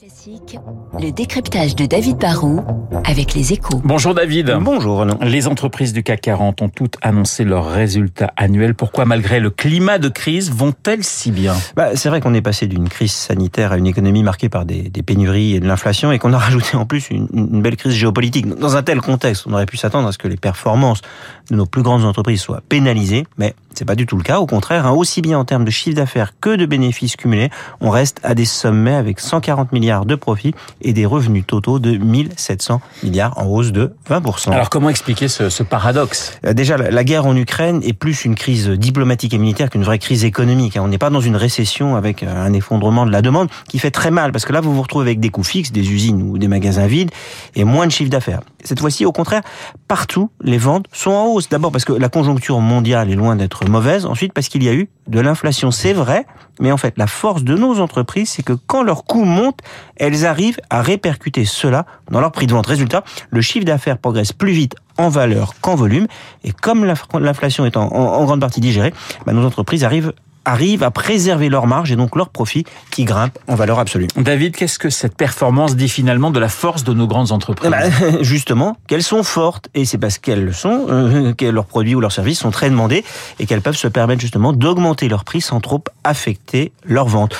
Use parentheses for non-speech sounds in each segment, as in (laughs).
Classique, le décryptage de David Barrault avec les échos. Bonjour David. Bonjour Renaud. Les entreprises du CAC 40 ont toutes annoncé leurs résultats annuels. Pourquoi, malgré le climat de crise, vont-elles si bien? Bah, C'est vrai qu'on est passé d'une crise sanitaire à une économie marquée par des, des pénuries et de l'inflation et qu'on a (laughs) rajouté en plus une, une, belle crise géopolitique. Dans un tel contexte, on aurait pu s'attendre à ce que les performances de nos plus grandes entreprises soient pénalisées, mais c'est pas du tout le cas. Au contraire, hein, aussi bien en termes de chiffre d'affaires que de bénéfices cumulés, on reste à des sommets avec 140 milliards de profits et des revenus totaux de 1700 milliards en hausse de 20%. Alors comment expliquer ce, ce paradoxe? Euh, Déjà, la guerre en Ukraine est plus une crise diplomatique et militaire qu'une vraie crise économique. Hein. On n'est pas dans une récession avec euh, un effondrement de la demande qui fait très mal parce que là, vous vous retrouvez avec des coûts fixes, des usines ou des magasins vides et moins de chiffre d'affaires. Cette fois-ci, au contraire, partout, les ventes sont en hausse. D'abord parce que la conjoncture mondiale est loin d'être mauvaise. Ensuite, parce qu'il y a eu de l'inflation, c'est vrai. Mais en fait, la force de nos entreprises, c'est que quand leurs coûts montent, elles arrivent à répercuter cela dans leur prix de vente. Résultat, le chiffre d'affaires progresse plus vite en valeur qu'en volume. Et comme l'inflation est en, grande partie digérée, bah, nos entreprises arrivent arrivent à préserver leur marge et donc leur profit qui grimpe en valeur absolue. David, qu'est-ce que cette performance dit finalement de la force de nos grandes entreprises eh ben, (laughs) Justement, qu'elles sont fortes et c'est parce qu'elles le sont euh, que leurs produits ou leurs services sont très demandés et qu'elles peuvent se permettre justement d'augmenter leur prix sans trop affecter leur vente.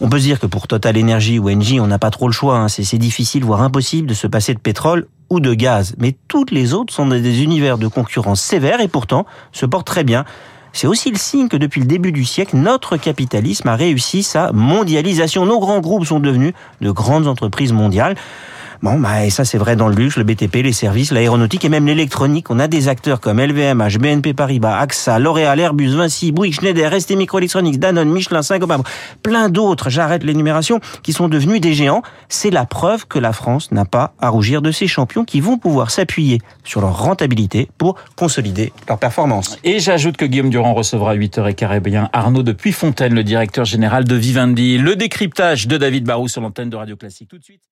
On peut se dire que pour Total Energy ou Engie, on n'a pas trop le choix. Hein. C'est difficile, voire impossible, de se passer de pétrole ou de gaz. Mais toutes les autres sont des univers de concurrence sévères et pourtant se portent très bien. C'est aussi le signe que depuis le début du siècle, notre capitalisme a réussi sa mondialisation. Nos grands groupes sont devenus de grandes entreprises mondiales. Bon, bah, et ça, c'est vrai dans le luxe, le BTP, les services, l'aéronautique et même l'électronique. On a des acteurs comme LVMH, BNP Paribas, AXA, L'Oréal, Airbus, Vinci, Bouygues, Schneider, ST Microelectronics, Danone, Michelin, Saint-Gobain, plein d'autres, j'arrête l'énumération, qui sont devenus des géants. C'est la preuve que la France n'a pas à rougir de ces champions qui vont pouvoir s'appuyer sur leur rentabilité pour consolider leur performance. Et j'ajoute que Guillaume Durand recevra 8h15 bien Arnaud depuis Fontaine, le directeur général de Vivendi. Le décryptage de David Barou sur l'antenne de Radio Classique tout de suite.